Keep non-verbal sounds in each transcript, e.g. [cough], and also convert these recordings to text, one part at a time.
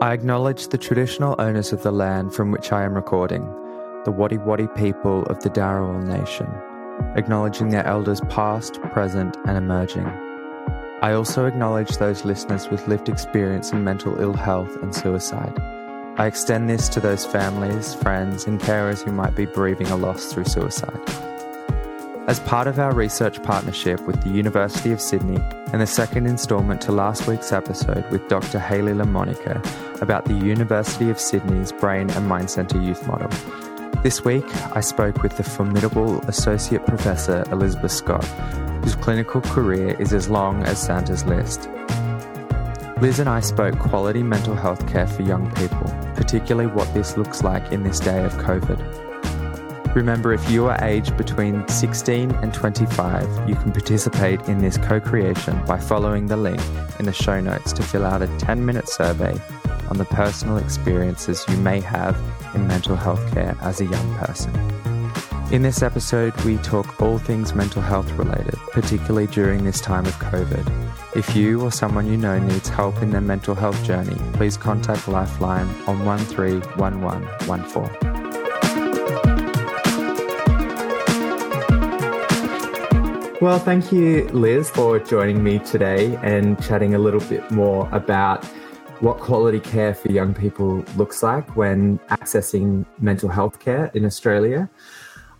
I acknowledge the traditional owners of the land from which I am recording, the Wadi Wadi people of the Dharawal Nation, acknowledging their elders past, present, and emerging. I also acknowledge those listeners with lived experience in mental ill health and suicide. I extend this to those families, friends, and carers who might be bereaving a loss through suicide. As part of our research partnership with the University of Sydney and the second instalment to last week's episode with Dr. Haley LaMonica about the University of Sydney's Brain and Mind Centre Youth Model. This week, I spoke with the formidable Associate Professor Elizabeth Scott, whose clinical career is as long as Santa's list. Liz and I spoke quality mental health care for young people, particularly what this looks like in this day of COVID. Remember, if you are aged between 16 and 25, you can participate in this co creation by following the link in the show notes to fill out a 10 minute survey on the personal experiences you may have in mental health care as a young person. In this episode, we talk all things mental health related, particularly during this time of COVID. If you or someone you know needs help in their mental health journey, please contact Lifeline on 131114. Well, thank you, Liz, for joining me today and chatting a little bit more about what quality care for young people looks like when accessing mental health care in Australia.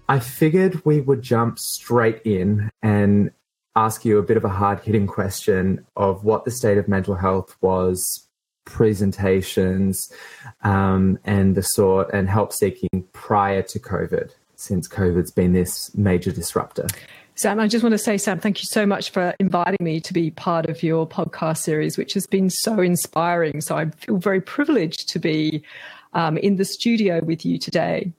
I figured we would jump straight in and ask you a bit of a hard hitting question of what the state of mental health was, presentations, um, and the sort, and help seeking prior to COVID, since COVID's been this major disruptor. Sam, I just want to say, Sam, thank you so much for inviting me to be part of your podcast series, which has been so inspiring. So I feel very privileged to be um, in the studio with you today.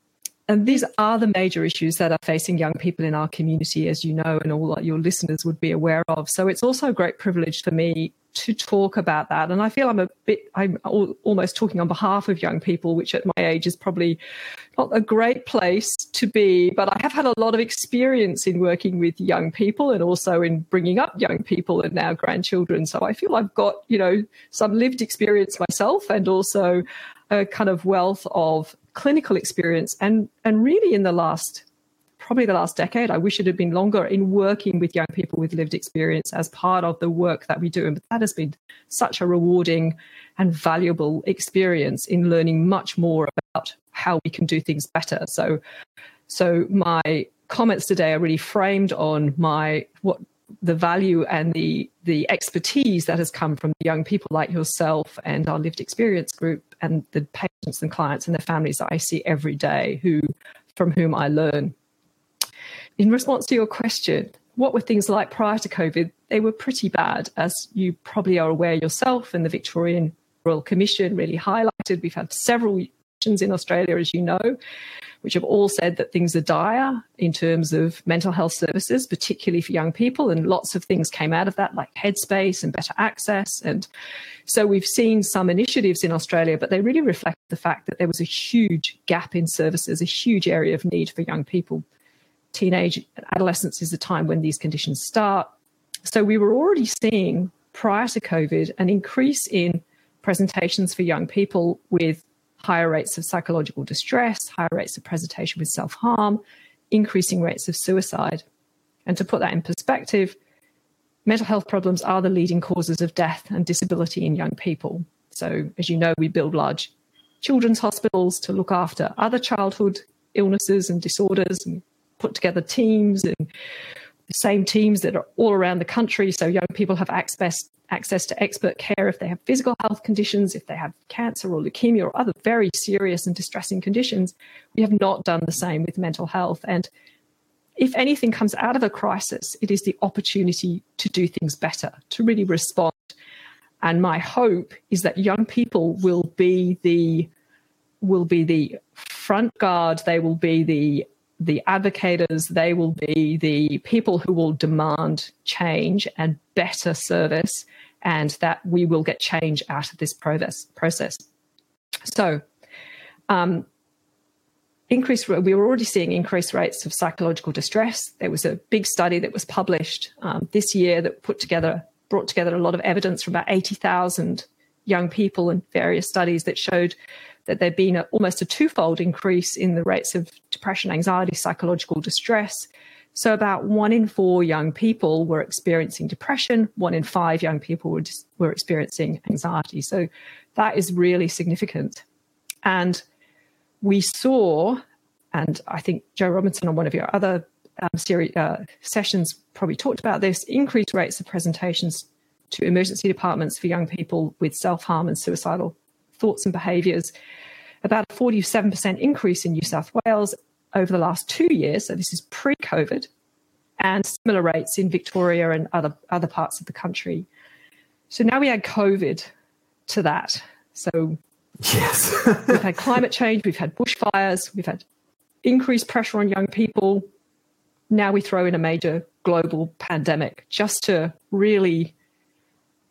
And these are the major issues that are facing young people in our community, as you know, and all that your listeners would be aware of. So it's also a great privilege for me to talk about that. And I feel I'm a bit, I'm almost talking on behalf of young people, which at my age is probably not a great place to be. But I have had a lot of experience in working with young people and also in bringing up young people and now grandchildren. So I feel I've got, you know, some lived experience myself and also a kind of wealth of clinical experience and, and really in the last probably the last decade. I wish it had been longer in working with young people with lived experience as part of the work that we do. And that has been such a rewarding and valuable experience in learning much more about how we can do things better. So, so my comments today are really framed on my what the value and the the expertise that has come from young people like yourself and our lived experience group and the patients and clients and their families that I see every day who from whom I learn in response to your question, what were things like prior to COVID? They were pretty bad, as you probably are aware yourself, and the Victorian Royal Commission really highlighted. We've had several missions in Australia, as you know, which have all said that things are dire in terms of mental health services, particularly for young people. And lots of things came out of that, like headspace and better access. And so we've seen some initiatives in Australia, but they really reflect the fact that there was a huge gap in services, a huge area of need for young people teenage adolescence is the time when these conditions start. So we were already seeing prior to COVID an increase in presentations for young people with higher rates of psychological distress, higher rates of presentation with self harm, increasing rates of suicide. And to put that in perspective, mental health problems are the leading causes of death and disability in young people. So, as you know, we build large children's hospitals to look after other childhood illnesses and disorders and put together teams and the same teams that are all around the country. So young people have access access to expert care if they have physical health conditions, if they have cancer or leukemia or other very serious and distressing conditions. We have not done the same with mental health. And if anything comes out of a crisis, it is the opportunity to do things better, to really respond. And my hope is that young people will be the will be the front guard, they will be the the advocates, they will be the people who will demand change and better service, and that we will get change out of this process. So, um, increased, we were already seeing increased rates of psychological distress. There was a big study that was published um, this year that put together, brought together a lot of evidence from about 80,000 young people in various studies that showed that there'd been a, almost a twofold increase in the rates of depression, anxiety, psychological distress. So, about one in four young people were experiencing depression, one in five young people were, were experiencing anxiety. So, that is really significant. And we saw, and I think Jo Robinson on one of your other um, series, uh, sessions probably talked about this increased rates of presentations to emergency departments for young people with self harm and suicidal thoughts and behaviours. About a 47% increase in New South Wales over the last two years. So this is pre COVID, and similar rates in Victoria and other, other parts of the country. So now we add COVID to that. So yes, [laughs] we've had climate change, we've had bushfires, we've had increased pressure on young people. Now we throw in a major global pandemic just to really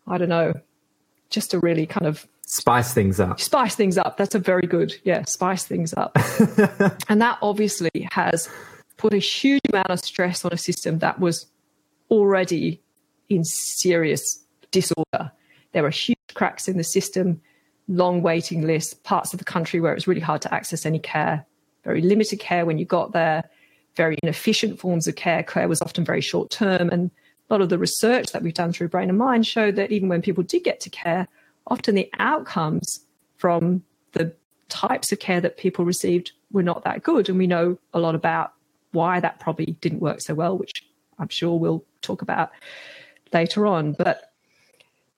I don't know, just to really kind of spice things up. Spice things up. That's a very good, yeah, spice things up. [laughs] and that obviously has put a huge amount of stress on a system that was already in serious disorder. There were huge cracks in the system, long waiting lists, parts of the country where it was really hard to access any care, very limited care when you got there, very inefficient forms of care. Care was often very short term and a lot of the research that we've done through Brain and Mind showed that even when people did get to care, often the outcomes from the types of care that people received were not that good. And we know a lot about why that probably didn't work so well, which I'm sure we'll talk about later on. But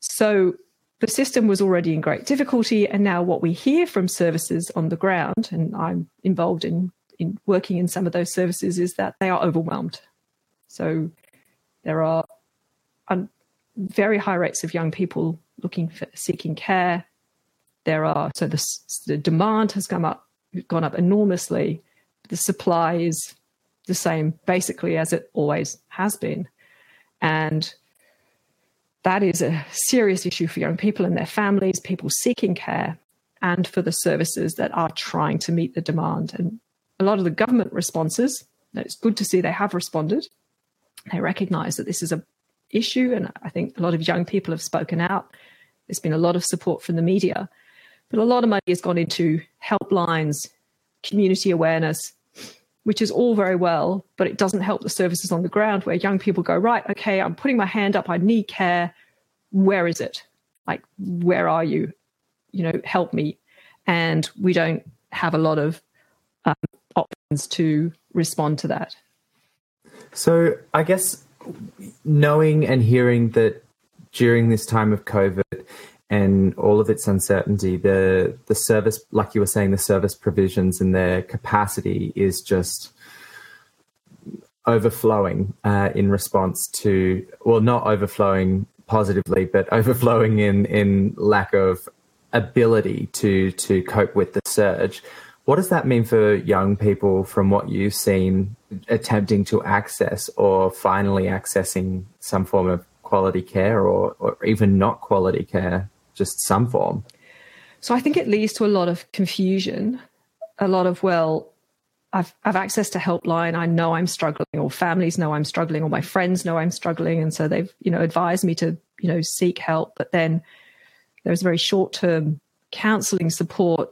so the system was already in great difficulty. And now what we hear from services on the ground, and I'm involved in, in working in some of those services, is that they are overwhelmed. So there are um, very high rates of young people looking for seeking care. There are so the, the demand has come up, gone up enormously. The supply is the same basically as it always has been, and that is a serious issue for young people and their families, people seeking care, and for the services that are trying to meet the demand. And a lot of the government responses, it's good to see they have responded, they recognise that this is a issue, and I think a lot of young people have spoken out. There's been a lot of support from the media, but a lot of money has gone into helplines, community awareness, which is all very well, but it doesn't help the services on the ground where young people go, right, okay, I'm putting my hand up, I need care. Where is it? Like, where are you? You know, help me. And we don't have a lot of um, options to respond to that. So I guess knowing and hearing that during this time of COVID and all of its uncertainty, the the service, like you were saying, the service provisions and their capacity is just overflowing uh, in response to, well, not overflowing positively, but [laughs] overflowing in in lack of ability to to cope with the surge. What does that mean for young people from what you've seen attempting to access or finally accessing some form of quality care or, or even not quality care, just some form? So I think it leads to a lot of confusion, a lot of, well, I've, I've access to helpline. I know I'm struggling, or families know I'm struggling, or my friends know I'm struggling. And so they've, you know, advised me to, you know, seek help. But then there's very short term counseling support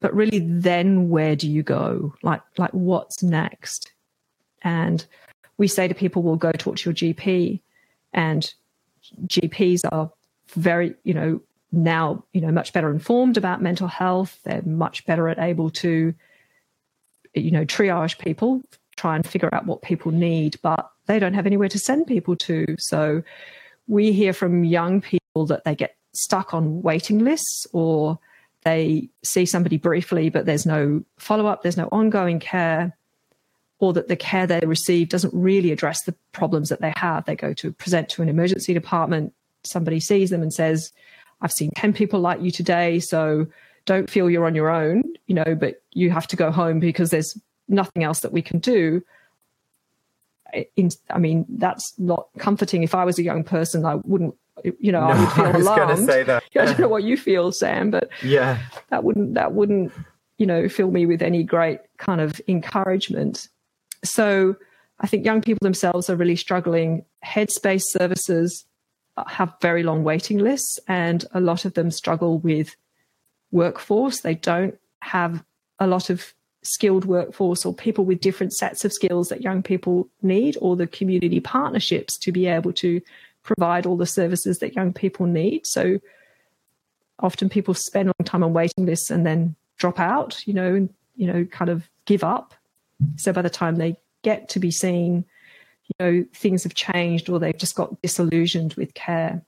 but really then where do you go like like what's next and we say to people well go talk to your gp and gps are very you know now you know much better informed about mental health. They're much better at able to you know triage people try and figure out what people need but they don't have anywhere to send people to. So we hear from young people that they get stuck on waiting lists or they see somebody briefly, but there's no follow up, there's no ongoing care, or that the care they receive doesn't really address the problems that they have. They go to present to an emergency department, somebody sees them and says, I've seen 10 people like you today, so don't feel you're on your own, you know, but you have to go home because there's nothing else that we can do. In, I mean, that's not comforting. If I was a young person, I wouldn't you know, no, I would feel [laughs] I alarmed. Say that. [laughs] I don't know what you feel, Sam, but yeah, that wouldn't that wouldn't you know fill me with any great kind of encouragement. So I think young people themselves are really struggling. Headspace services have very long waiting lists, and a lot of them struggle with workforce. They don't have a lot of skilled workforce or people with different sets of skills that young people need, or the community partnerships to be able to provide all the services that young people need. So often people spend a long time on waiting lists and then drop out, you know, and, you know, kind of give up. So by the time they get to be seen, you know, things have changed or they've just got disillusioned with care.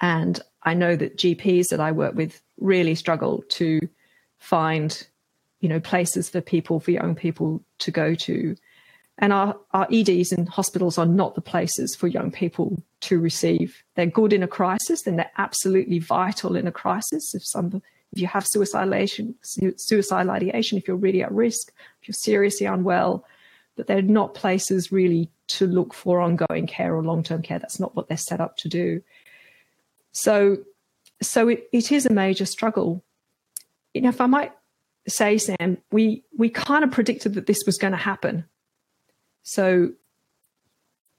And I know that GPs that I work with really struggle to find, you know, places for people, for young people to go to. And our, our EDs and hospitals are not the places for young people to receive. They're good in a crisis, and they're absolutely vital in a crisis. If some, if you have suicidal ideation, suicidal ideation, if you're really at risk, if you're seriously unwell, but they're not places really to look for ongoing care or long-term care. That's not what they're set up to do. So, so it, it is a major struggle. You know, if I might say, Sam, we we kind of predicted that this was going to happen. So,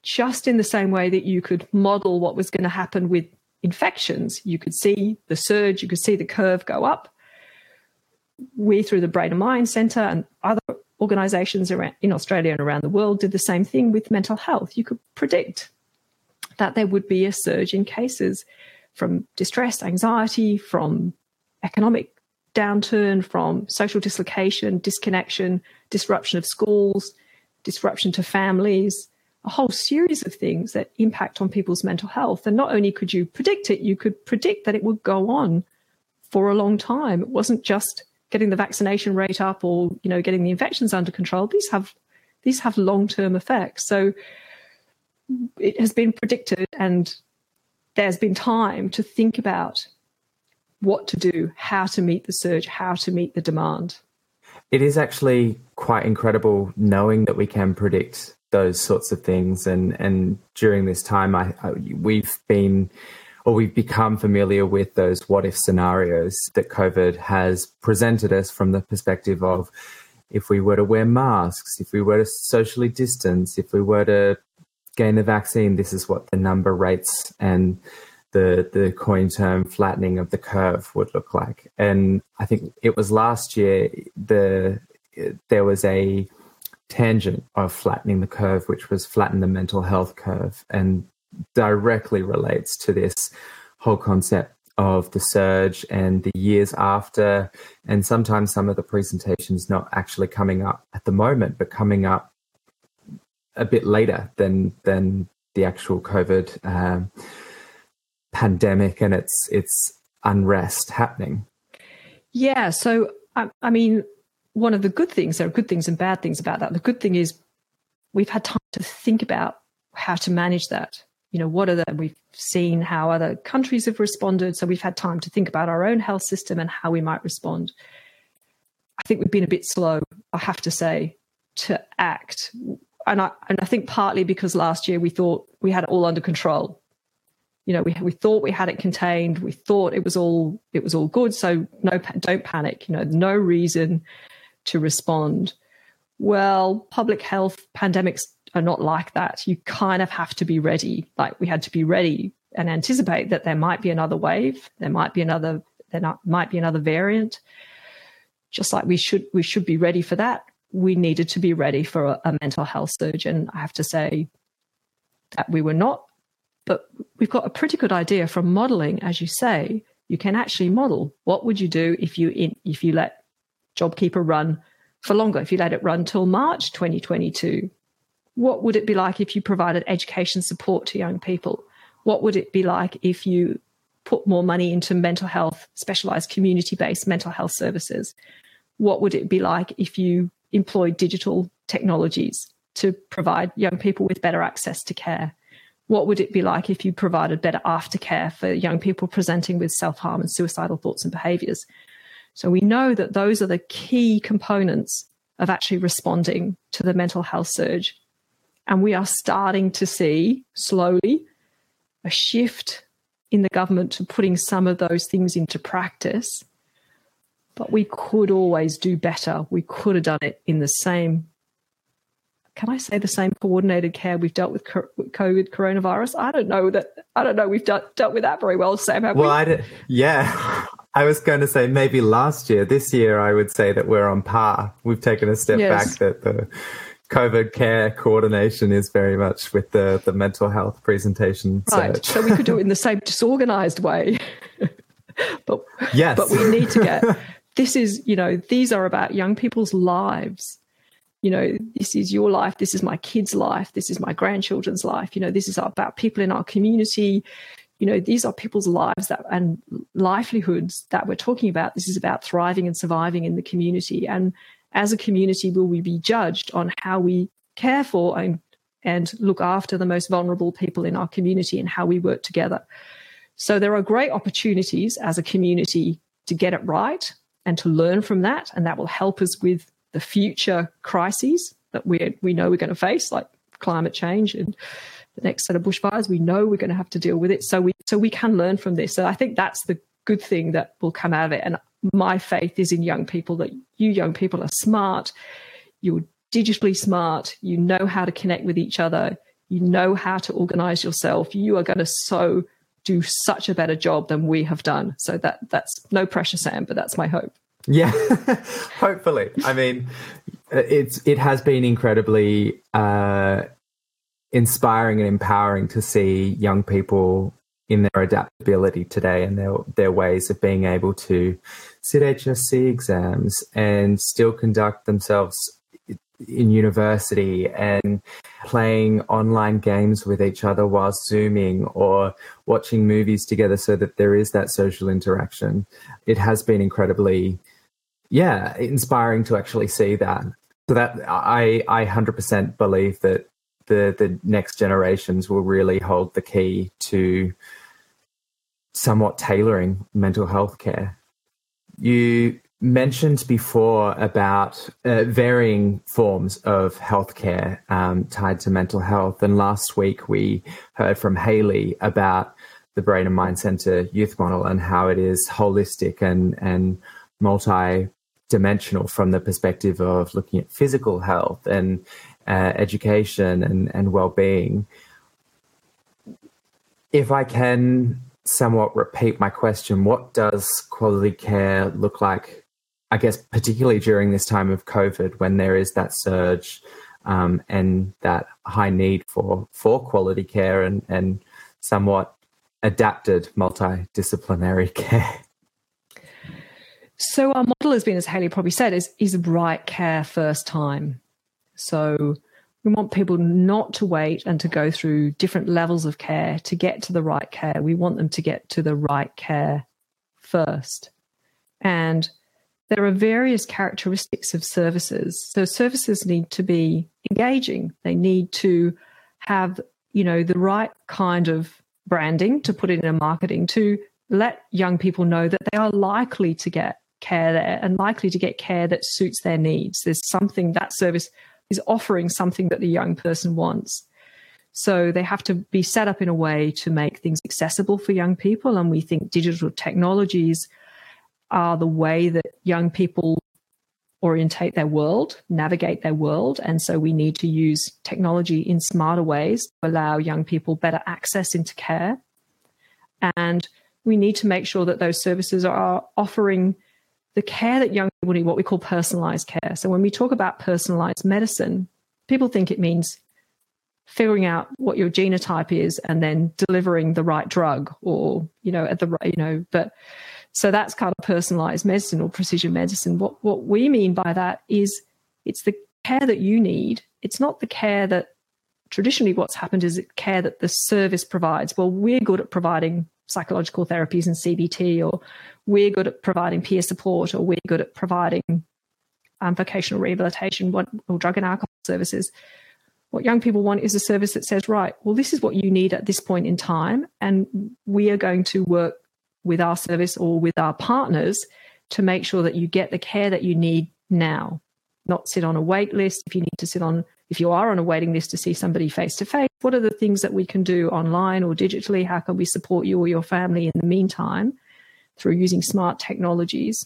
just in the same way that you could model what was going to happen with infections, you could see the surge, you could see the curve go up. We, through the Brain and Mind Centre and other organizations around, in Australia and around the world, did the same thing with mental health. You could predict that there would be a surge in cases from distress, anxiety, from economic downturn, from social dislocation, disconnection, disruption of schools, disruption to families, a whole series of things that impact on people's mental health. And not only could you predict it, you could predict that it would go on for a long time. It wasn't just getting the vaccination rate up or, you know, getting the infections under control. These have these have long-term effects. So it has been predicted and there's been time to think about what to do, how to meet the surge, how to meet the demand. It is actually quite incredible knowing that we can predict those sorts of things. And and during this time, I, I, we've been or we've become familiar with those what if scenarios that COVID has presented us from the perspective of if we were to wear masks, if we were to socially distance, if we were to gain the vaccine, this is what the number rates and the the coin term flattening of the curve would look like. And I think it was last year the there was a tangent of flattening the curve, which was flatten the mental health curve, and directly relates to this whole concept of the surge and the years after, and sometimes some of the presentations not actually coming up at the moment, but coming up a bit later than than the actual COVID um, pandemic and its its unrest happening. Yeah, so I, I mean, one of the good things there are good things and bad things about that. The good thing is we've had time to think about how to manage that. You know, what are the we've seen how other countries have responded, so we've had time to think about our own health system and how we might respond. I think we've been a bit slow, I have to say, to act and I and I think partly because last year we thought we had it all under control. You know, we we thought we had it contained. We thought it was all it was all good. So no, don't panic. You know, no reason to respond. Well, public health pandemics are not like that. You kind of have to be ready. Like we had to be ready and anticipate that there might be another wave. There might be another. There not, might be another variant. Just like we should we should be ready for that we needed to be ready for a, a mental health surge, and I have to say that we were not, but we've got a pretty good idea from modeling, as you say. You can actually model what would you do if you in, if you let JobKeeper run for longer, if you let it run till March 2022. What would it be like if you provided education support to young people? What would it be like if you put more money into mental health, specialized community based mental health services? What would it be like if you employ digital technologies to provide young people with better access to care? What would it be like if you provided better aftercare for young people presenting with self harm and suicidal thoughts and behaviors? So we know that those are the key components of actually responding to the mental health surge. And we are starting to see slowly a shift in the government to putting some of those things into practice but we could always do better. We could have done it in the same can I say the same coordinated care we've dealt with COVID coronavirus? I don't know that. I don't know. We've dealt, dealt with that very well, Sam. well, we? I yeah. I was going to say maybe last year. This year, I would say that we're on par. We've taken a step yes. back. That the COVID care coordination is very much with the the mental health presentation. Right. so we could do it in the same disorganized way. [laughs] but yes. but we need to get this is you know these are about young people's lives you know this is your life this is my kids life this is my grandchildren's life you know this is about people in our community you know these are people's lives that and livelihoods that we're talking about this is about thriving and surviving in the community and as a community will we be judged on how we care for and and look after the most vulnerable people in our community and how we work together so there are great opportunities as a community to get it right and to learn from that. And that will help us with the future crises that we we know we're going to face, like climate change and the next set of bushfires. We know we're going to have to deal with it. So we so we can learn from this. So I think that's the good thing that will come out of it. And my faith is in young people that you young people are smart, you're digitally smart, you know how to connect with each other, you know how to organize yourself. You are going to so do such a better job than we have done. So that that's no pressure, Sam, but that's my hope. Yeah, [laughs] hopefully. I mean, it's it has been incredibly uh, inspiring and empowering to see young people in their adaptability today and their their ways of being able to sit HSC exams and still conduct themselves in university and playing online games with each other while zooming or watching movies together so that there is that social interaction. It has been incredibly yeah inspiring to actually see that. So that i i 100% believe that the the next generations will really hold the key to somewhat tailoring mental health care you mentioned before about uh, varying forms of healthcare um, tied to mental health. And last week we heard from Haley about the Brain and Mind Center youth model and how it is holistic and, and multi dimensional from the perspective of looking at physical health and uh, education and, and well being. If I can somewhat repeat my question, what does quality care look like I guess particularly during this time of COVID, when there is that surge um, and that high need for for quality care and and somewhat adapted multidisciplinary [laughs] care. So our model has been, as Haley probably said, is is right care first time. So we want people not to wait and to go through different levels of care to get to the right care. We want them to get to the right care first. And there are various characteristics of services. So services need to be engaging. They need to have, you know, the right kind of branding to put it in a marketing to let young people know that they are likely to get care there and likely to get care that suits their needs. There's something that service is offering something that the young person wants. So they have to be set up in a way to make things accessible for young people. And we think digital technologies are the way that young people orientate their world, navigate their world. And so we need to use technology in smarter ways to allow young people better access into care. And we need to make sure that those services are offering the care that young people need, what we call personalized care. So when we talk about personalized medicine, people think it means figuring out what your genotype is and then delivering the right drug or, you know, at the, right, you know, but so that's kind of personalized medicine or precision medicine. What, what we mean by that is it's the care that you need. It's not the care that traditionally what's happened is care that the service provides. Well, we're good at providing psychological therapies and CBT, or we're good at providing peer support, or we're good at providing um, vocational rehabilitation or drug and alcohol services. What young people want is a service that says, right, well, this is what you need at this point in time, and we are going to work with our service or with our partners to make sure that you get the care that you need now, not sit on a wait list. If you need to sit on, if you are on a waiting list to see somebody face to face, what are the things that we can do online or digitally? How can we support you or your family in the meantime through using smart technologies?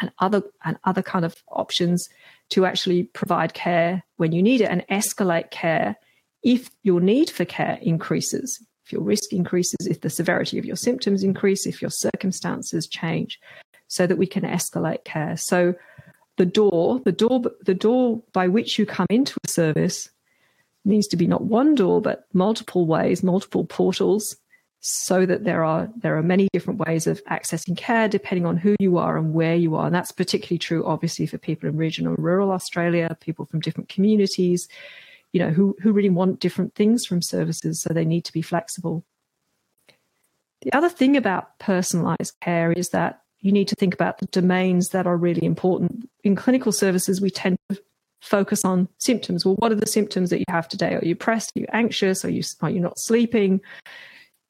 and other and other kind of options to actually provide care when you need it and escalate care if your need for care increases, if your risk increases, if the severity of your symptoms increase, if your circumstances change, so that we can escalate care. So the door, the door, the door by which you come into a service needs to be not one door, but multiple ways, multiple portals, so that there are there are many different ways of accessing care depending on who you are and where you are. And that's particularly true, obviously, for people in regional rural Australia, people from different communities, you know, who who really want different things from services, so they need to be flexible. The other thing about personalized care is that you need to think about the domains that are really important. In clinical services, we tend to focus on symptoms. Well, what are the symptoms that you have today? Are you depressed? Are you anxious? Are you are you not sleeping?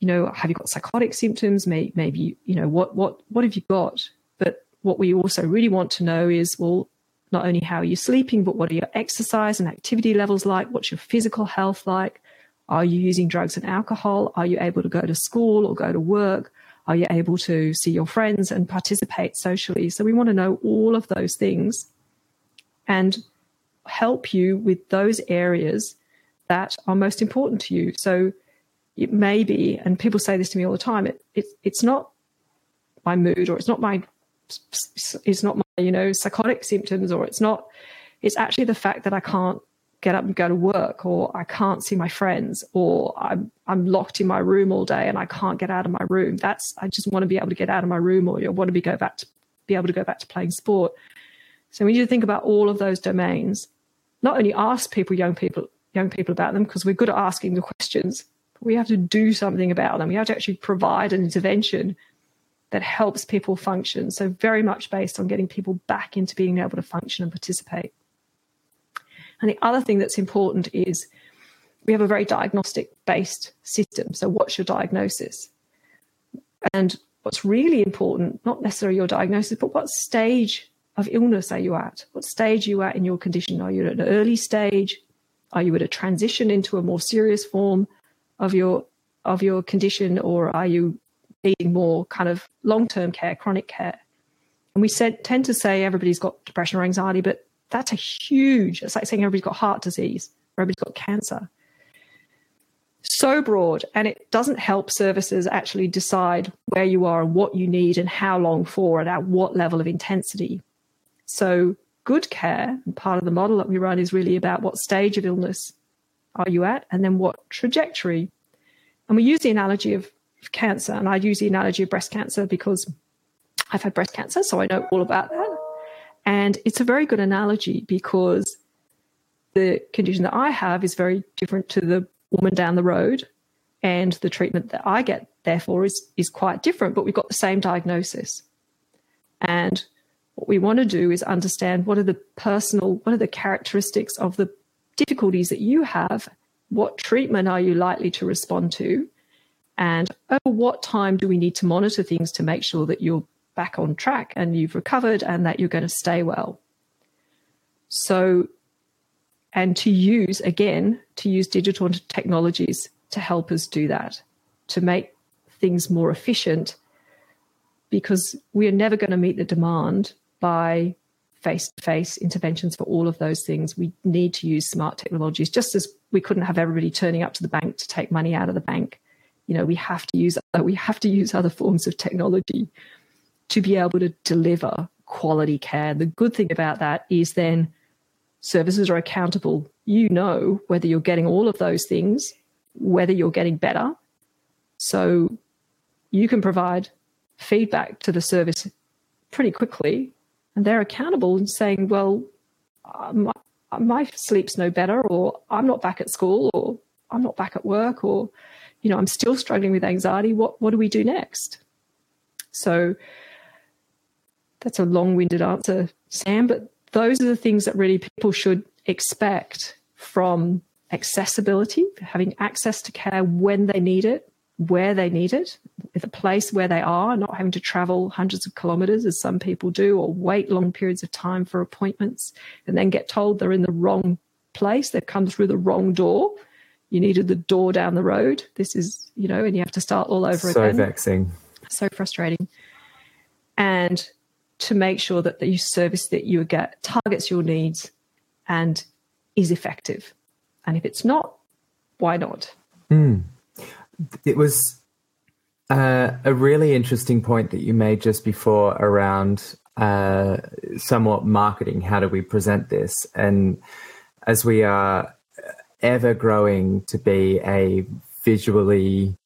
You know, have you got psychotic symptoms? Maybe, maybe you know what what what have you got? But what we also really want to know is well, not only how are you sleeping, but what are your exercise and activity levels like? What's your physical health like? Are you using drugs and alcohol? Are you able to go to school or go to work? Are you able to see your friends and participate socially? So we want to know all of those things and help you with those areas that are most important to you. So it may be, and people say this to me all the time, it, it it's not my mood or it's not my it's not my you know psychotic symptoms or it's not it's actually the fact that I can't get up and go to work or I can't see my friends or I'm I'm locked in my room all day and I can't get out of my room. That's I just want to be able to get out of my room or I want to be go back to be able to go back to playing sport. So we need to think about all of those domains. Not only ask people, young people, young people about them, because we're good at asking the questions, but we have to do something about them. We have to actually provide an intervention that helps people function. So very much based on getting people back into being able to function and participate. And the other thing that's important is we have a very diagnostic based system. So what's your diagnosis? And what's really important, not necessarily your diagnosis, but what stage of illness are you at? What stage are you at in your condition? Are you at an early stage? Are you at a transition into a more serious form of your of your condition, or are you needing more kind of long term care, chronic care? And we said, tend to say everybody's got depression or anxiety, but that's a huge. It's like saying everybody's got heart disease or everybody's got cancer. So broad, and it doesn't help services actually decide where you are and what you need and how long for and at what level of intensity. So, good care, and part of the model that we run is really about what stage of illness are you at and then what trajectory. And we use the analogy of, of cancer, and I use the analogy of breast cancer because I've had breast cancer, so I know all about that. And it's a very good analogy because the condition that I have is very different to the woman down the road. And the treatment that I get, therefore, is, is quite different, but we've got the same diagnosis. And what we want to do is understand what are the personal, what are the characteristics of the difficulties that you have? What treatment are you likely to respond to? And over what time do we need to monitor things to make sure that you're back on track and you've recovered and that you're going to stay well? So, and to use, again, to use digital technologies to help us do that, to make things more efficient, because we are never going to meet the demand by face to face interventions for all of those things. We need to use smart technologies, just as we couldn't have everybody turning up to the bank to take money out of the bank. You know, we have to use we have to use other forms of technology to be able to deliver quality care. The good thing about that is then services are accountable. You know whether you're getting all of those things, whether you're getting better. So you can provide feedback to the service pretty quickly and they're accountable and saying, well, uh, my, my sleep's no better, or I'm not back at school, or I'm not back at work, or, you know, I'm still struggling with anxiety. What, what do we do next? So that's a long winded answer, Sam, but those are the things that really people should expect from accessibility, having access to care when they need it, where they need it, a place where they are, not having to travel hundreds of kilometers as some people do, or wait long periods of time for appointments and then get told they're in the wrong place. They've come through the wrong door. You needed the door down the road. This is, you know, and you have to start all over so again. So vexing. So frustrating. And to make sure that the service that you get targets your needs and is effective. And if it's not, why not? Mm. It was uh, a really interesting point that you made just before around uh, somewhat marketing. How do we present this? And as we are ever growing to be a visually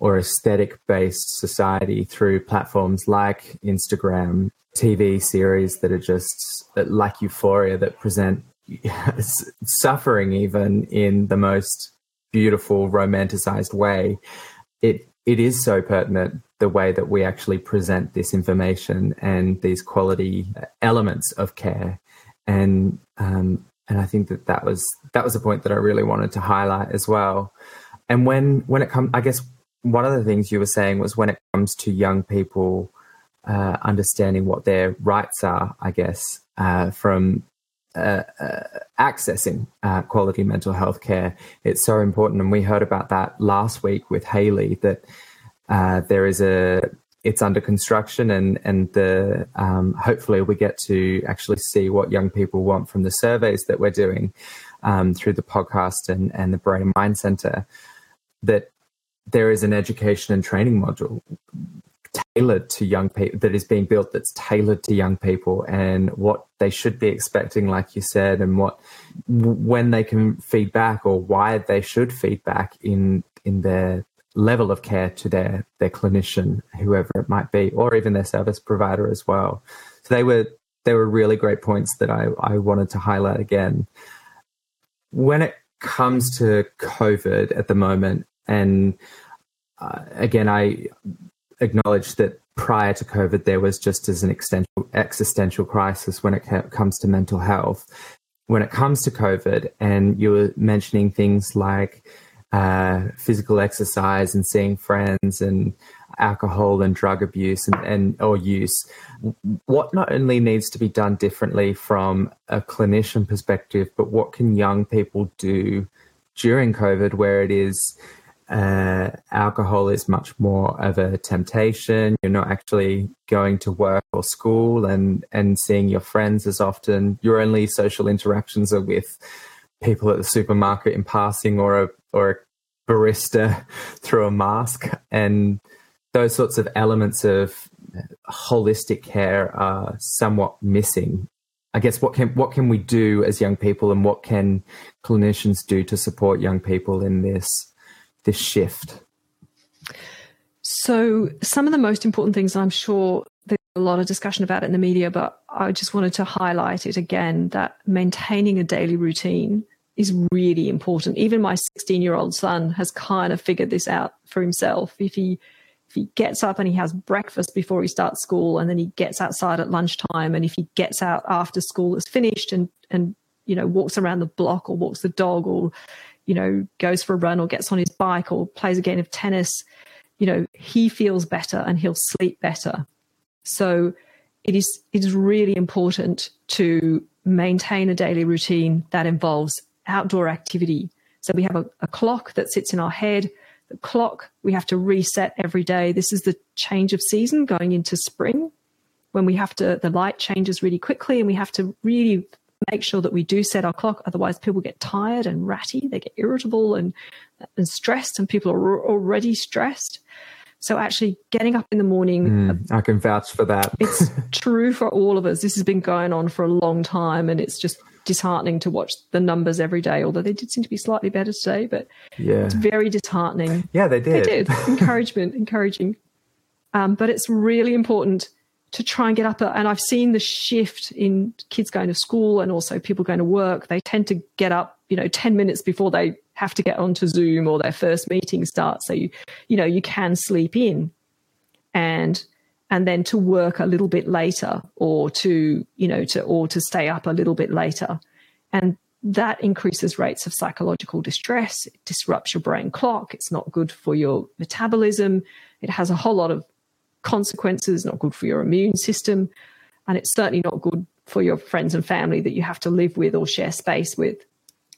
or aesthetic based society through platforms like Instagram, TV series that are just like Euphoria that present [laughs] suffering even in the most beautiful romanticized way. It it is so pertinent the way that we actually present this information and these quality elements of care. And um, and I think that that was that was a point that I really wanted to highlight as well. And when when it comes I guess one of the things you were saying was when it comes to young people uh, understanding what their rights are, I guess, uh, from uh, uh accessing uh, quality mental health care. It's so important. And we heard about that last week with Haley that uh, there is a, it's under construction and, and the, um, hopefully we get to actually see what young people want from the surveys that we're doing um, through the podcast and, and the Brain Mind Center that there is an education and training module tailored to young people that is being built that's tailored to young people and what they should be expecting like you said and what when they can feed back or why they should feed back in in their level of care to their their clinician whoever it might be or even their service provider as well. So they were they were really great points that I, I wanted to highlight again. When it comes to covid at the moment and uh, again i acknowledge that prior to COVID, there was just as an existential crisis when it comes to mental health. When it comes to COVID, and you were mentioning things like uh, physical exercise and seeing friends and alcohol and drug abuse and, and or use, what not only needs to be done differently from a clinician perspective, but what can young people do during COVID where it is uh, alcohol is much more of a temptation. You're not actually going to work or school and, and seeing your friends as often. Your only social interactions are with people at the supermarket in passing or a, or a barista [laughs] through a mask. And those sorts of elements of holistic care are somewhat missing. I guess what can what can we do as young people, and what can clinicians do to support young people in this this shift? So, some of the most important things, I'm sure there's a lot of discussion about it in the media, but I just wanted to highlight it again that maintaining a daily routine is really important. Even my 16 year old son has kind of figured this out for himself. If he if he gets up and he has breakfast before he starts school and then he gets outside at lunchtime and if he gets out after school is finished and and you know walks around the block or walks the dog or you know, goes for a run or gets on his bike or plays a game of tennis, you know, he feels better and he'll sleep better. So it is it is really important to maintain a daily routine that involves outdoor activity. So we have a, a clock that sits in our head. The clock we have to reset every day. This is the change of season going into spring when we have to the light changes really quickly and we have to really make sure that we do set our clock. Otherwise, people get tired and ratty, they get irritable and, and stressed, and people are already stressed. So, actually, getting up in the morning. Mm, I can vouch for that. it's [laughs] true for all of us. This has been going on for a long time, and it's just disheartening to watch the numbers every day, although they did seem to be slightly better today, but yeah. it's very disheartening. Yeah, they did. They did. [laughs] Encouragement, encouraging. Um, but it's really important to try and get up. And I've seen the shift in kids going to school and also people going to work. They tend to get up, you know, 10 minutes before they have to get onto Zoom or their first meeting starts. So you, you know, you can sleep in and, and then to work a little bit later or to, you know, to, or to stay up a little bit later. And that increases rates of psychological distress. It disrupts your brain clock. It's not good for your metabolism. It has a whole lot of consequences, not good for your immune system, and it's certainly not good for your friends and family that you have to live with or share space with.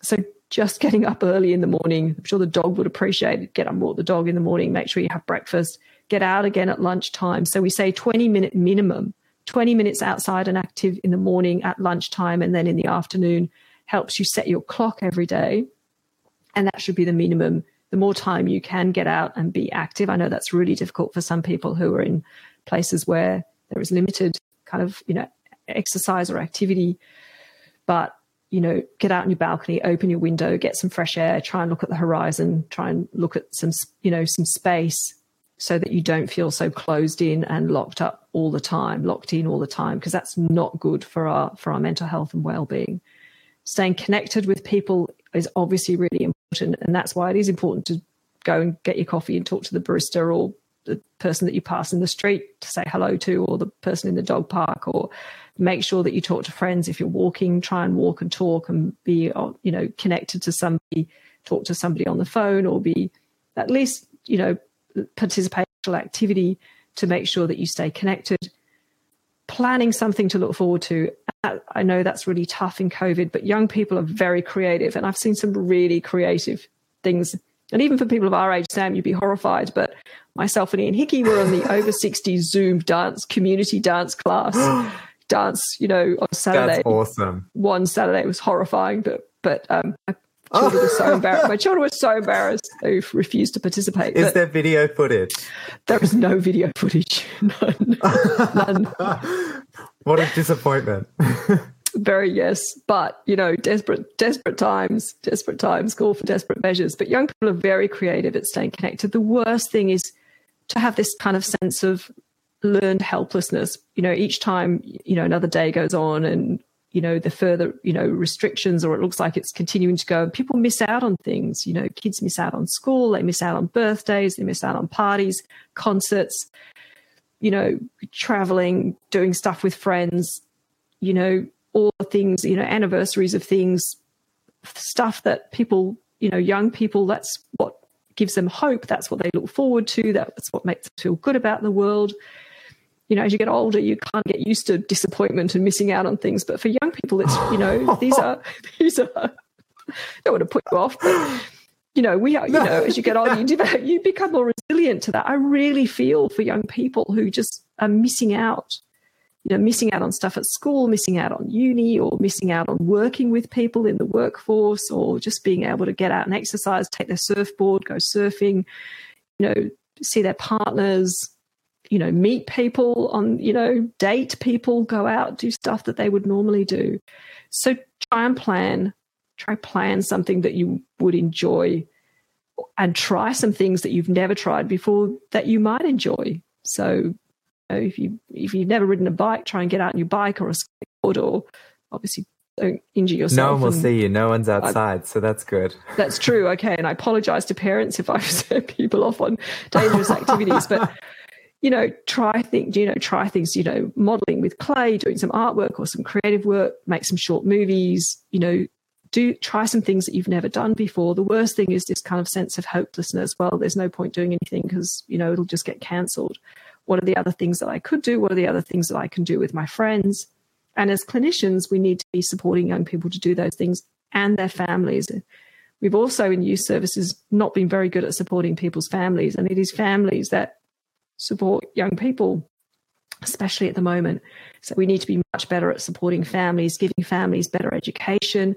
So just getting up early in the morning, I'm sure the dog would appreciate it. Get up walk the dog in the morning, make sure you have breakfast, get out again at lunchtime. So we say 20 minute minimum, 20 minutes outside and active in the morning, at lunchtime, and then in the afternoon helps you set your clock every day. And that should be the minimum. The more time you can get out and be active. I know that's really difficult for some people who are in places where there is limited kind of, you know, exercise or activity. But, you know, get out on your balcony, open your window, get some fresh air, try and look at the horizon, try and look at some, you know, some space so that you don't feel so closed in and locked up all the time, locked in all the time, because that's not good for our for our mental health and well-being. Staying connected with people is obviously really important, and that's why it is important to go and get your coffee and talk to the barista or the person that you pass in the street to say hello to, or the person in the dog park, or make sure that you talk to friends if you're walking. Try and walk and talk and be, uh, you know, connected to somebody. Talk to somebody on the phone, or be at least, you know, participational activity to make sure that you stay connected. Planning something to look forward to. I know that's really tough in COVID, but young people are very creative, and I've seen some really creative things. And even for people of our age, Sam, you'd be horrified. But myself and Ian Hickie were on the [laughs] over 60s Zoom dance community dance class. [gasps] dance, you know, on Saturday. That's awesome. One Saturday was horrifying, but but um, I [laughs] children were so embarrassed. My [laughs] children were so embarrassed they refused to participate. Is there video footage? There is no video footage. [laughs] None. None. what a disappointment. Very yes, but you know, desperate, desperate times, desperate times call for desperate measures. But young people are very creative at staying connected. The worst thing is to have this kind of sense of learned helplessness. You know, each time you know another day goes on and you know, the further, you know, restrictions or it looks like it's continuing to go. and People miss out on things. You know, kids miss out on school, they miss out on birthdays, they miss out on parties, concerts, you know, traveling, doing stuff with friends, you know, all the things, you know, anniversaries of things, stuff that people, you know, young people, that's what gives them hope. That's what they look forward to. That's what makes them feel good about the world you know, as you get older, you can't get used to disappointment and missing out on things. But for young people, it's, you know, [laughs] these are, these are, I don't want to put you off, but, you know, we are, you know, as you get older, you, [laughs] develop, you become more resilient to that. I really feel for young people who just are missing out, you know, missing out on stuff at school, missing out on uni, or missing out on working with people in the workforce, or just being able to get out and exercise, take their surfboard, go surfing, you know, see their partners, you know, meet people on, you know, date people, go out, do stuff that they would normally do. So try and plan, try plan something that you would enjoy and try some things that you've never tried before that you might enjoy. So you know, if you if you've never ridden a bike, try and get out on your bike or a skateboard or obviously don't injure yourself. No one will see you. No one's outside, I, so that's good. [laughs] That's true. Okay, and I apologise to parents if I've [laughs] set people off on dangerous [laughs] activities, but you know, try things, you know, try things, you know, modeling with clay, doing some artwork or some creative work, make some short movies, you know, do try some things that you've never done before. The worst thing is this kind of sense of hopelessness. Well, there's no point doing anything because, you know, it'll just get cancelled. What are the other things that I could do? What are the other things that I can do with my friends? And as clinicians, we need to be supporting young people to do those things and their families. We've also in youth services not been very good at supporting people's families, and it is families that support young people, especially at the moment. So we need to be much better at supporting families, giving families better education,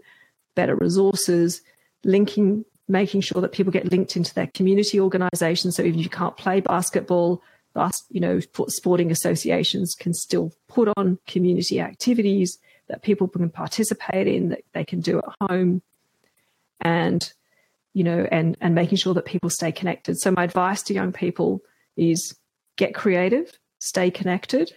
better resources, linking, making sure that people get linked into their community organizations. So even if you can't play basketball, you know, sporting associations can still put on community activities that people can participate in, that they can do at home. And, you know, and, and making sure that people stay connected. So my advice to young people is get creative, stay connected.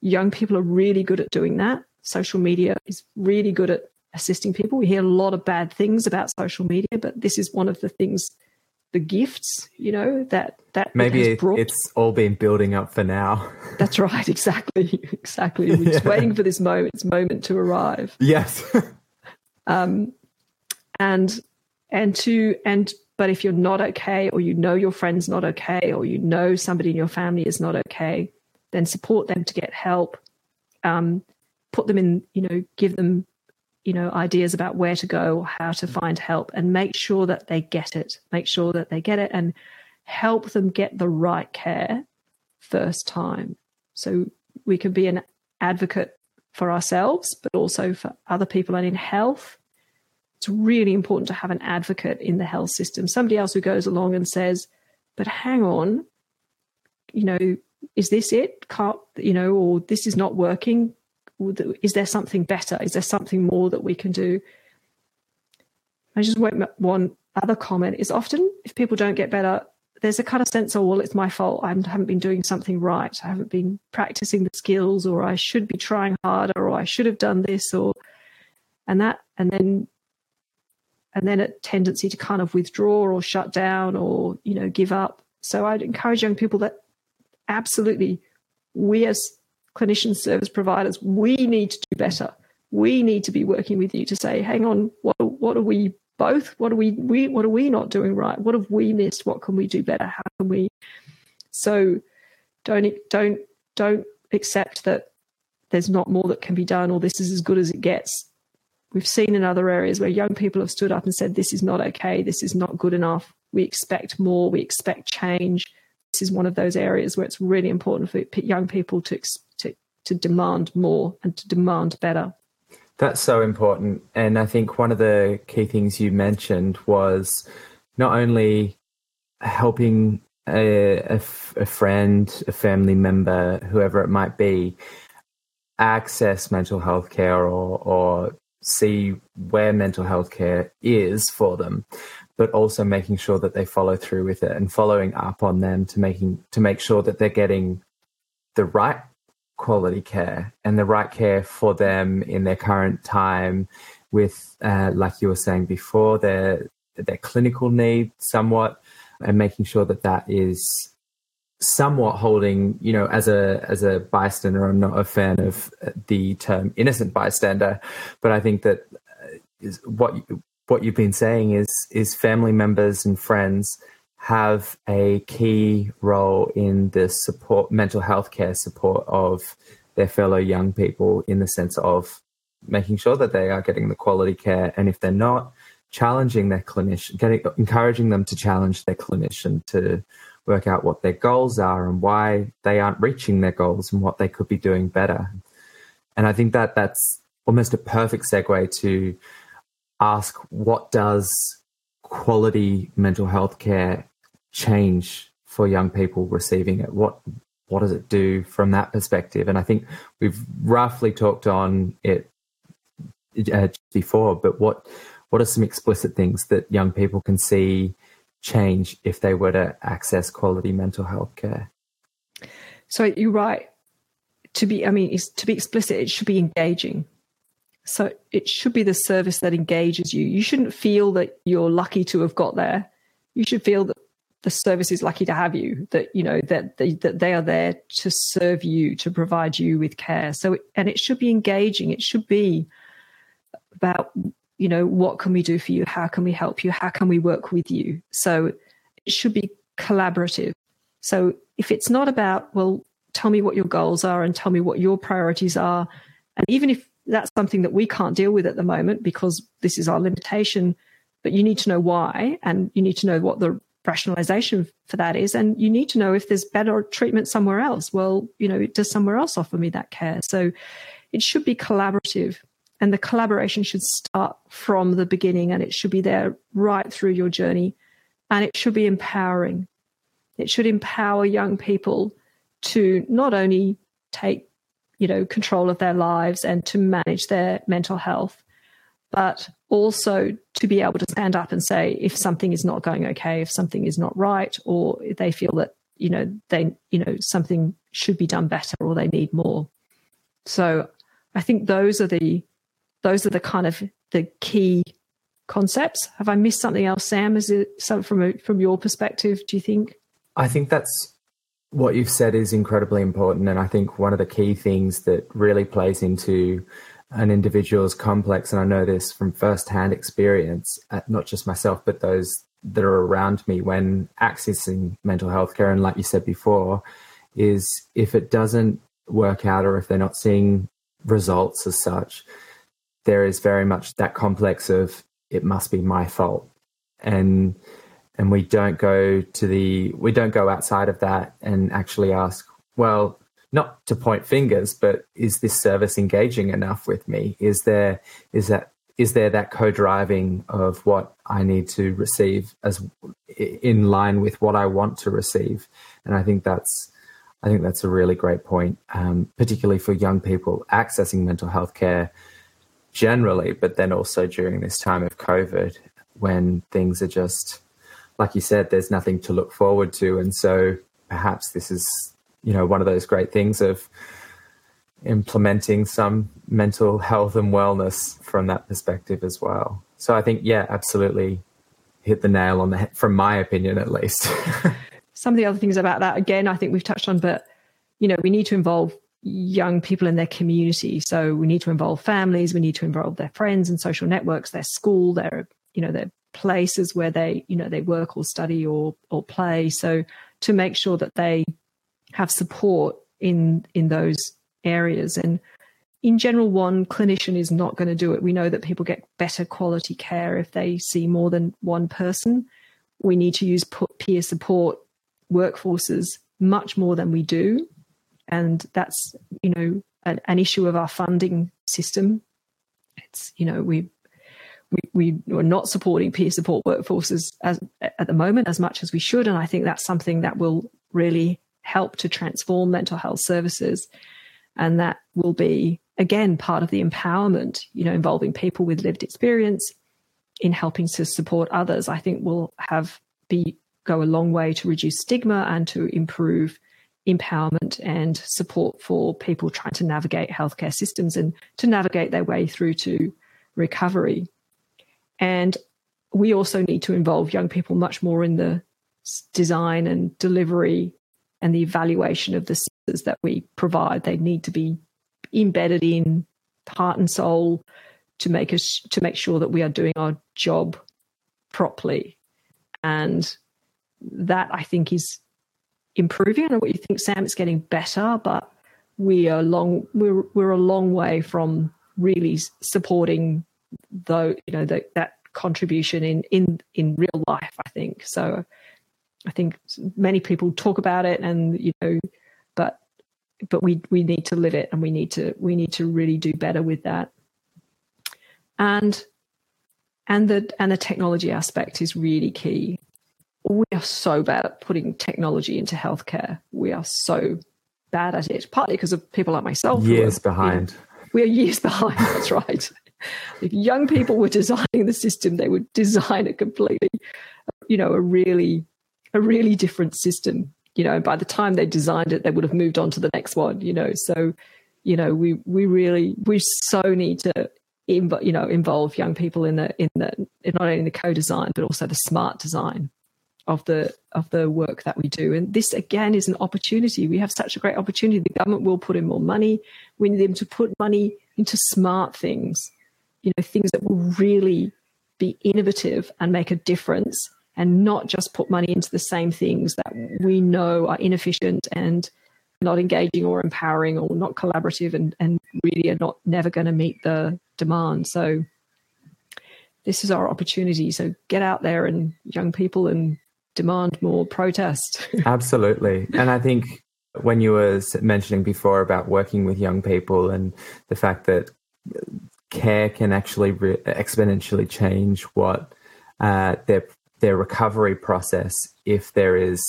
Young people are really good at doing that. Social media is really good at assisting people. We hear a lot of bad things about social media, but this is one of the things, the gifts, you know, that that maybe it it's all been building up for now. That's right, [laughs] exactly, exactly. [laughs] We're just waiting for this moment, this moment to arrive. Yes. [laughs] um, and and to and but if you're not okay, or you know your friend's not okay, or you know somebody in your family is not okay, then support them to get help. Um, put them in, you know, give them, you know, ideas about where to go, how to find help, and make sure that they get it. Make sure that they get it and help them get the right care first time. So we can be an advocate for ourselves, but also for other people and in health. It's really important to have an advocate in the health system, somebody else who goes along and says, but hang on, you know, is this it? Can't, you know, or this is not working. Is there something better? Is there something more that we can do? I just want one other comment is often if people don't get better, there's a kind of sense of, well, it's my fault. I haven't been doing something right. I haven't been practicing the skills, or I should be trying harder, or I should have done this, or, and that, and then, and then a tendency to kind of withdraw or shut down or, you know, give up. So I'd encourage young people that absolutely we as clinician service providers, we need to do better. We need to be working with you to say, hang on, what, what are we both? What are we, we what are we not doing right? What have we missed? What can we do better? How can we? So don't don't don't accept that there's not more that can be done or this is as good as it gets. We've seen in other areas where young people have stood up and said, This is not okay, this is not good enough. We expect more, we expect change. This is one of those areas where it's really important for young people to, to, to demand more and to demand better. That's so important. And I think one of the key things you mentioned was not only helping a, a, a friend, a family member, whoever it might be, access mental health care or, or see where mental health care is for them, but also making sure that they follow through with it and following up on them to making to make sure that they're getting the right quality care and the right care for them in their current time with uh, like you were saying before their their clinical need somewhat and making sure that that is somewhat holding you know as a as a bystander i'm not a fan of the term innocent bystander but i think that uh, what what you've been saying is is family members and friends have a key role in the support, mental health care support of their fellow young people in the sense of making sure that they are getting the quality care. And if they're not, challenging their clinician, getting, encouraging them to challenge their clinician to work out what their goals are and why they aren't reaching their goals and what they could be doing better. And I think that that's almost a perfect segue to ask what does quality mental health care change for young people receiving it? What what does it do from that perspective? And I think we've roughly talked on it uh, before, but what what are some explicit things that young people can see change if they were to access quality mental health care? So you're right. To be, I mean, to be explicit, it should be engaging. So it should be the service that engages you. You shouldn't feel that you're lucky to have got there. You should feel that the service is lucky to have you that you know that they, that they are there to serve you to provide you with care so and it should be engaging it should be about you know what can we do for you how can we help you how can we work with you so it should be collaborative so if it's not about well tell me what your goals are and tell me what your priorities are and even if that's something that we can't deal with at the moment because this is our limitation but you need to know why and you need to know what the rationalization for that is. And you need to know if there's better treatment somewhere else. Well, you know, does somewhere else offer me that care? So it should be collaborative. And the collaboration should start from the beginning and it should be there right through your journey. And it should be empowering. It should empower young people to not only take, you know, control of their lives and to manage their mental health, but also to be able to stand up and say if something is not going okay, if something is not right, or they feel that you know they you know something should be done better or they need more. So I think those are the those are the kind of the key concepts. Have I missed something else, Sam? Is it some from a, from your perspective? Do you think? I think that's what you've said is incredibly important, and I think one of the key things that really plays into an individual's complex, and I know this from firsthand experience, uh, not just myself, but those that are around me when accessing mental health care. And like you said before, is if it doesn't work out or if they're not seeing results as such, there is very much that complex of it must be my fault. And and we don't go to the we don't go outside of that and actually ask, well, not to point fingers, but is this service engaging enough with me? Is there is that is there that co-driving of what I need to receive as in line with what I want to receive? And I think that's I think that's a really great point, um, particularly for young people accessing mental health care generally, but then also during this time of COVID when things are just like you said, there's nothing to look forward to, and so perhaps this is you know one of those great things of implementing some mental health and wellness from that perspective as well. So I think, yeah, absolutely hit the nail on the head, from my opinion at least. [laughs] some of the other things about that, again, I think we've touched on, but, you know, we need to involve young people in their community. So we need to involve families, we need to involve their friends and social networks, their school, their, you know, their places where they, you know, they work or study or, or play. So to make sure that they have support in, in those areas. And in general, one clinician is not going to do it. We know that people get better quality care if they see more than one person. We need to use peer support workforces much more than we do. And that's, you know, an, an issue of our funding system. It's, you know, we we, we are not supporting peer support workforces as, at the moment as much as we should. And I think that's something that will really help to transform mental health services and that will be, again, part of the empowerment, you know, involving people with lived experience in helping to support others, I think will have be go a long way to reduce stigma and to improve empowerment and support for people trying to navigate healthcare systems and to navigate their way through to recovery. And we also need to involve young people much more in the design and delivery and the evaluation of the services that we provide. They need to be embedded in heart and soul to make us to make sure that we are doing our job properly. And that I think is improving. I know what you think, Sam. It's getting better, but we are long we're we're a long way from really supporting though you know the, that contribution in in in real life. I think so. I think many people talk about it, and you know, but but we we need to live it, and we need to we need to really do better with that. And and the and the technology aspect is really key. We are so bad at putting technology into healthcare. We are so bad at it, partly because of people like myself. Years are, behind. We are years [laughs] behind. That's right. if young people were designing the system, they would design a completely, you know, a really a really different system. You know, by the time they designed it, they would have moved on to the next one. You know, so you know we we really we so need to you know involve young people in the in the in not only in the co-design but also the smart design of the of the work that we do. And this again is an opportunity. We have such a great opportunity. The government will put in more money. We need them to put money into smart things, you know, things that will really be innovative and make a difference and not just put money into the same things that we know are inefficient and not engaging or empowering or not collaborative and, and really are not never going to meet the demand. So this is our opportunity. So get out there and young people and demand more protest. [laughs] Absolutely. And I think when you were mentioning before about working with young people and the fact that care can actually re- exponentially change what uh, their their recovery process if there is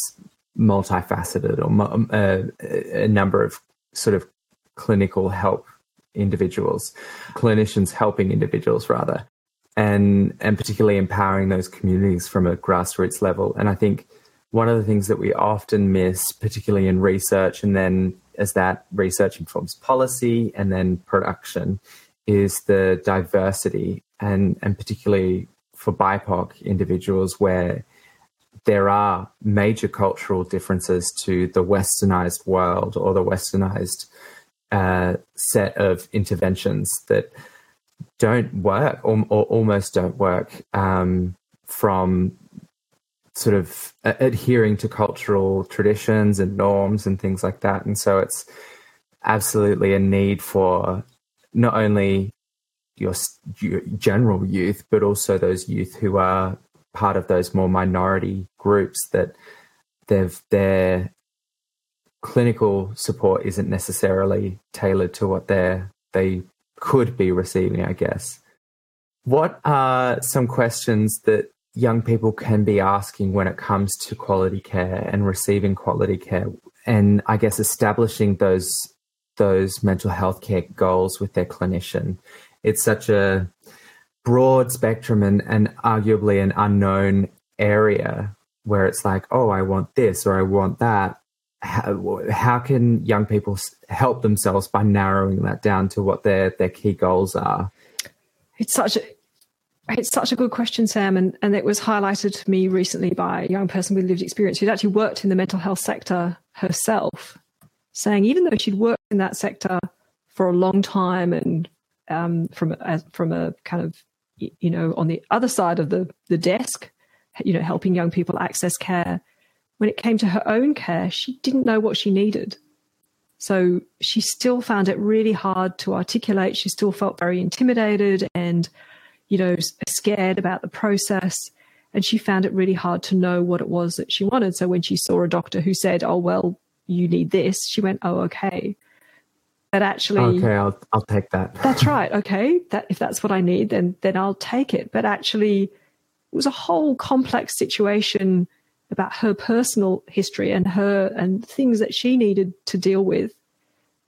multifaceted or uh, a number of sort of clinical help individuals, clinicians helping individuals rather, and and particularly empowering those communities from a grassroots level. And I think one of the things that we often miss, particularly in research, and then as that research informs policy and then production, is the diversity and and particularly for BIPOC individuals where there are major cultural differences to the westernized world or the westernized uh, set of interventions that don't work or, or almost don't work um, from sort of adhering to cultural traditions and norms and things like that. And so it's absolutely a need for not only your, your general youth, but also those youth who are part of those more minority groups that they've they're clinical support isn't necessarily tailored to what they they could be receiving, I guess. What are some questions that young people can be asking when it comes to quality care and receiving quality care and I guess establishing those those mental health care goals with their clinician. It's such a broad spectrum and, and arguably an unknown area where it's like, oh, I want this or I want that. How, how can young people help themselves by narrowing that down to what their, their key goals are? It's such a it's such a good question, Sam, and, and it was highlighted to me recently by a young person with lived experience who'd actually worked in the mental health sector herself, saying even though she'd worked in that sector for a long time and um, from a, from a kind of you know on the other side of the the desk, you know helping young people access care, when it came to her own care, she didn't know what she needed. So she still found it really hard to articulate. She still felt very intimidated and you know, scared about the process. And she found it really hard to know what it was that she wanted. So when she saw a doctor who said, Oh, well, you need this, she went, Oh, okay. But actually Okay, I'll I'll take that. that's [laughs] right. Okay. That if that's what I need, then then I'll take it. But actually it was a whole complex situation about her personal history and her and things that she needed to deal with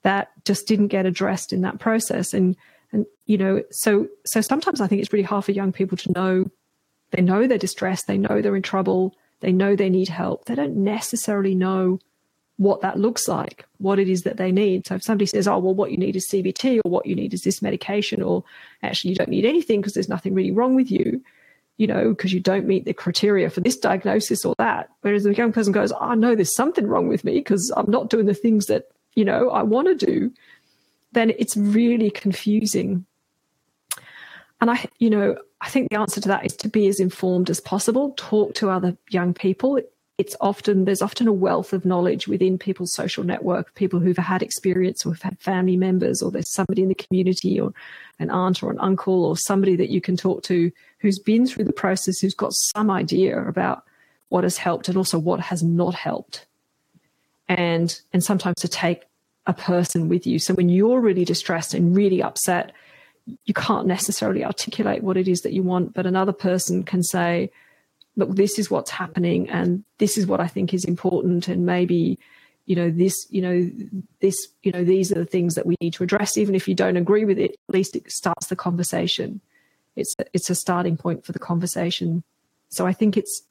that just didn't get addressed in that process. And and you know so so sometimes i think it's really hard for young people to know. They know they're distressed. They know they're in trouble. They know they need help. They don't necessarily know what that looks like what it is that they need. So if somebody says oh well what you need is cbt or what you need is this medication or actually you don't need anything because there's nothing really wrong with you you know because you don't meet the criteria for this diagnosis or that whereas the young person goes oh know there's something wrong with me because i'm not doing the things that you know i want to do then it's really confusing. And I, you know, I think the answer to that is to be as informed as possible, talk to other young people. It's often, there's often a wealth of knowledge within people's social network, people who've had experience or have had family members, or there's somebody in the community or an aunt or an uncle or somebody that you can talk to who's been through the process, who's got some idea about what has helped and also what has not helped. And, and sometimes to take a person with you. So when you're really distressed and really upset, you can't necessarily articulate what it is that you want, but another person can say, look, this is what's happening and this is what I think is important. And maybe, you know, this, you know, this, you know, these are the things that we need to address. Even if you don't agree with it, at least it starts the conversation. It's, it's a starting point for the conversation. So I think it's,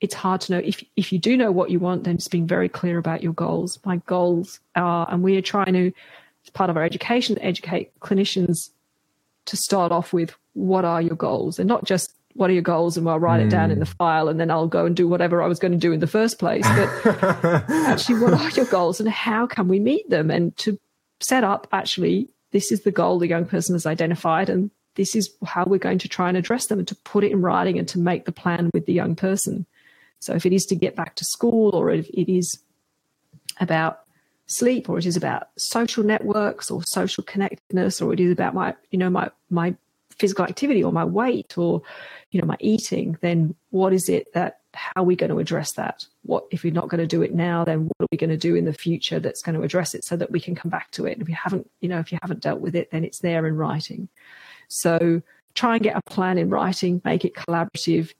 it's hard to know if if you do know what you want then just being very clear about your goals my goals are and we are trying to as part of our education educate clinicians to start off with what are your goals and not just what are your goals and i'll write mm. it down in the hmm. file and then i'll go and do whatever i was going to do in the first place but [laughs] actually what are your goals and how can we meet them and to set up actually this is the goal the young person has identified and this is how we're going to try and address them and to put it in writing and to make the plan with the young person so if it is to get back to school or if it is about sleep or it is about social networks or social connectedness or it is about my, you know, my, my physical activity or my weight or, you know, my eating, then what is it that, how are we going to address that? What, if we're not going to do it now, then what are we going to do in the future that's going to address it so that we can come back to it? And if you haven't, you know, if you haven't dealt with it, then it's there in writing. So try and get a plan in writing, make it collaborative.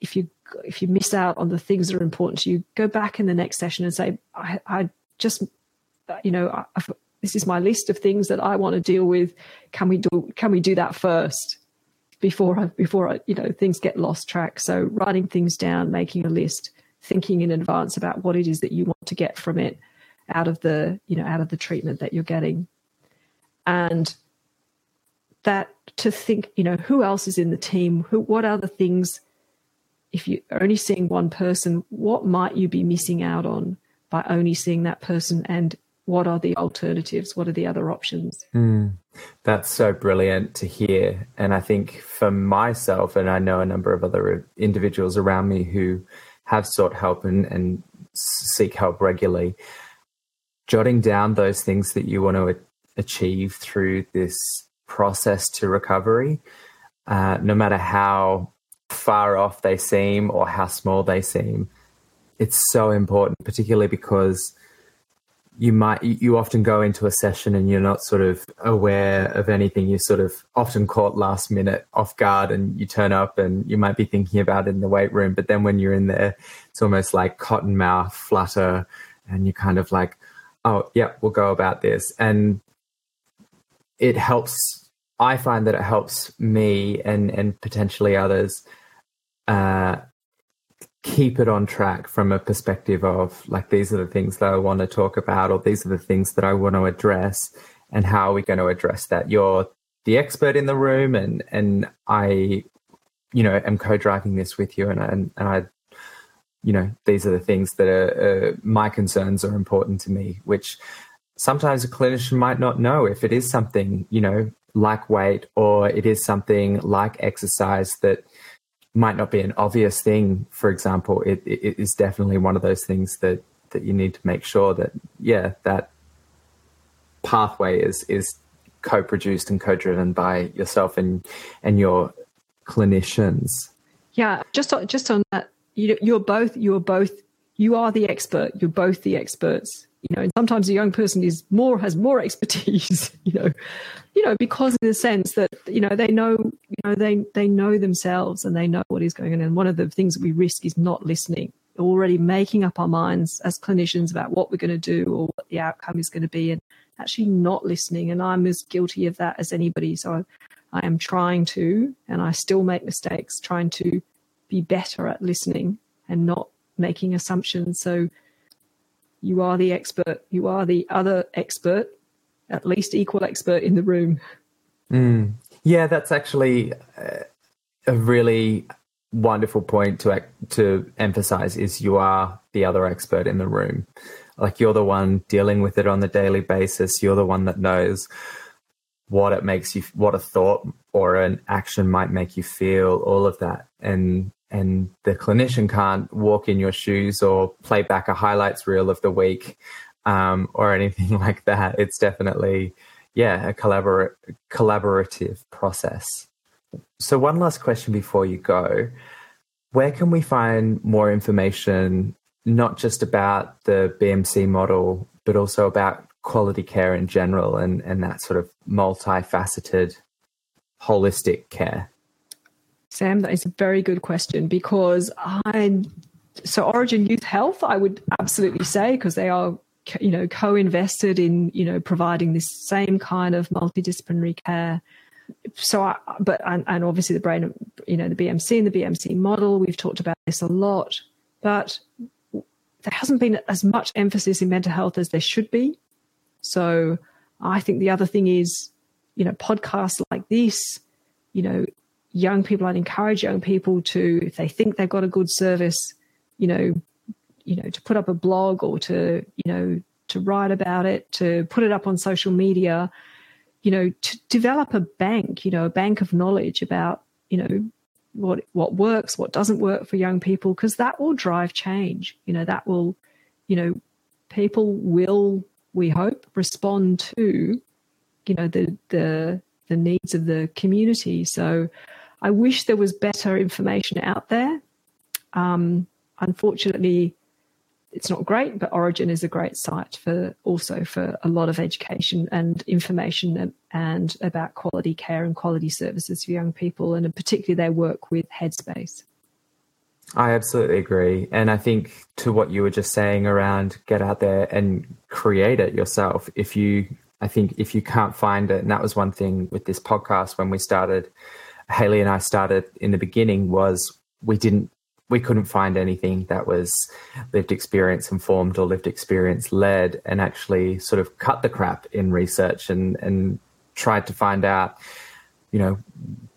If you if you miss out on the things that are important to you, go back in the next session and say, I, I just, you know, I, this is my list of things that I want to deal with. Can we do, can we do that first before I, before I, you know, things get lost track? So writing things down, making a list, thinking in advance about what it is that you want to get from it out of the, you know, out of the treatment that you're getting. And that to think, you know, who else is in the team? Who, what are the things if you're only seeing one person, what might you be missing out on by only seeing that person? And what are the alternatives? What are the other options? Mm, that's so brilliant to hear. And I think for myself, and I know a number of other individuals around me who have sought help and, and seek help regularly, jotting down those things that you want to achieve through this process to recovery, uh, no matter how far off they seem or how small they seem, it's so important, particularly because you might you often go into a session and you're not sort of aware of anything. You're sort of often caught last minute off guard and you turn up and you might be thinking about it in the weight room but then when you're in there it's almost like cotton mouth flutter and you're kind of like oh yeah we'll go about this. And it helps i find that it helps me and and potentially others uh, keep it on track from a perspective of like these are the things that I want to talk about or these are the things that I want to address and how are we going to address that? You're the expert in the room and and I you know am co-driving this with you and and, and I you know these are the things that are uh, my concerns are important to me which sometimes a clinician might not know if it is something you know like weight or it is something like exercise that might not be an obvious thing. For example, it, it is definitely one of those things that that you need to make sure that yeah that pathway is is co-produced and co-driven by yourself and and your clinicians. Yeah, just on, just on that, you, you're both you're both you are the expert. You're both the experts you know, and sometimes a young person is more has more [laughs] expertise, you know, you know, because in the sense that you know they know, you know, they they know themselves and they know what is going on. And one of the things that we risk is not listening, already making up our minds as clinicians about what we're going to do or what the outcome is going to be, and actually not listening. And I'm as guilty of that as anybody. So I, I am trying to, and I still make mistakes, trying to be better at listening and not making assumptions. So you are the expert. You are the other expert, at least equal expert in the room. Mm. Yeah, that's actually a really wonderful point to to emphasize. Is you are the other expert in the room. Like you're the one dealing with it on the daily basis. You're the one that knows what it makes you, what a thought or an action might make you feel. All of that, and and the clinician can't walk in your shoes or play back a highlights reel of the week um, or anything [laughs] like that. It's definitely, yeah, a collabor- collaborative process. So, one last question before you go. Where can we find more information, not just about the BMC model, but also about quality care in general and, and that sort of multifaceted, holistic care? Sam, that is a very good question because I, so Orygen Youth Health, I would absolutely say because they are, you know, co-invested in, you know, providing this same kind of multidisciplinary care. So, I, but and, and obviously the brain, you know, the BMC and the BMC model, we've talked about this a lot, but there hasn't been as much emphasis in mental health as there should be. So, I think the other thing is, you know, podcasts like this, you know, young people, I'd encourage young people to, if they think they've got a good service, you know, you know, to put up a blog or to, you know, to write about it, to put it up on social media, you know, to develop a bank, you know, a bank of knowledge about, you know, what what works, what doesn't work for young people, because that will drive change. You know, that will, you know, people will, we hope, respond to, you know, the the the needs of the community. So I wish there was better information out there. Um, unfortunately, it's not great, but Orygen is a great site for also for a lot of education and information and, and about quality care and quality services for young people, and particularly their work with Headspace. I absolutely agree. And I think to what you were just saying around get out there and create it yourself. If you, I think if you can't find it, and that was one thing with this podcast when we started, Haley and I started in the beginning was we didn't we couldn't find anything that was lived experience informed or lived experience led and actually sort of cut the crap in research and and tried to find out you know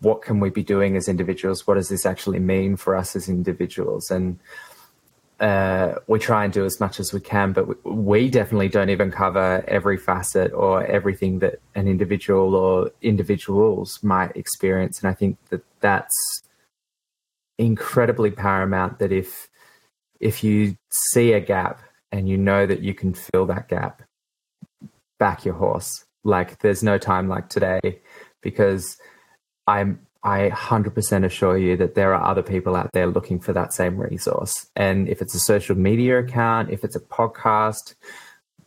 what can we be doing as individuals? What does this actually mean for us as individuals? And uh, we try and do as much as we can, but we, we, definitely don't even cover every facet or everything that an individual or individuals might experience. And I think that that's incredibly paramount. That if if you see a gap and you know that you can fill that gap, back your horse. Like there's no time like today, because I'm I 100% assure you that there are other people out there looking for that same resource. And if it's a social media account, if it's a podcast,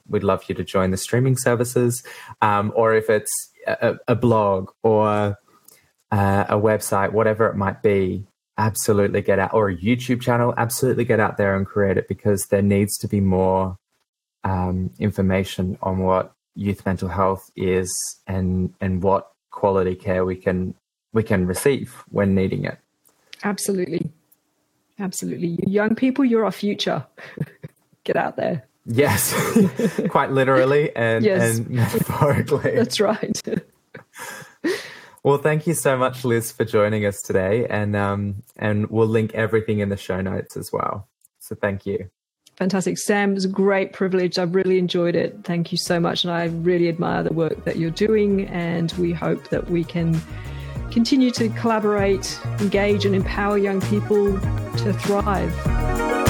we'd love you to join the streaming services. Um, or if it's a, a blog or uh, a website, whatever it might be, absolutely get out, or a YouTube channel, absolutely get out there and create it because there needs to be more um, information on what youth mental health is and and what quality care we can we can receive when needing it. Absolutely. Absolutely. Young people, you're our future. [laughs] Get out there. Yes, [laughs] quite literally and, yes. and metaphorically. [laughs] That's right. well, thank you so much, Liz, for joining us today, and um, and we'll link everything in the show notes as well. So thank you. Fantastic, Sam. It was a great privilege. I've really enjoyed it. Thank you so much, and I really admire the work that you're doing. And we hope that we can continue to collaborate, engage, and empower young people to thrive.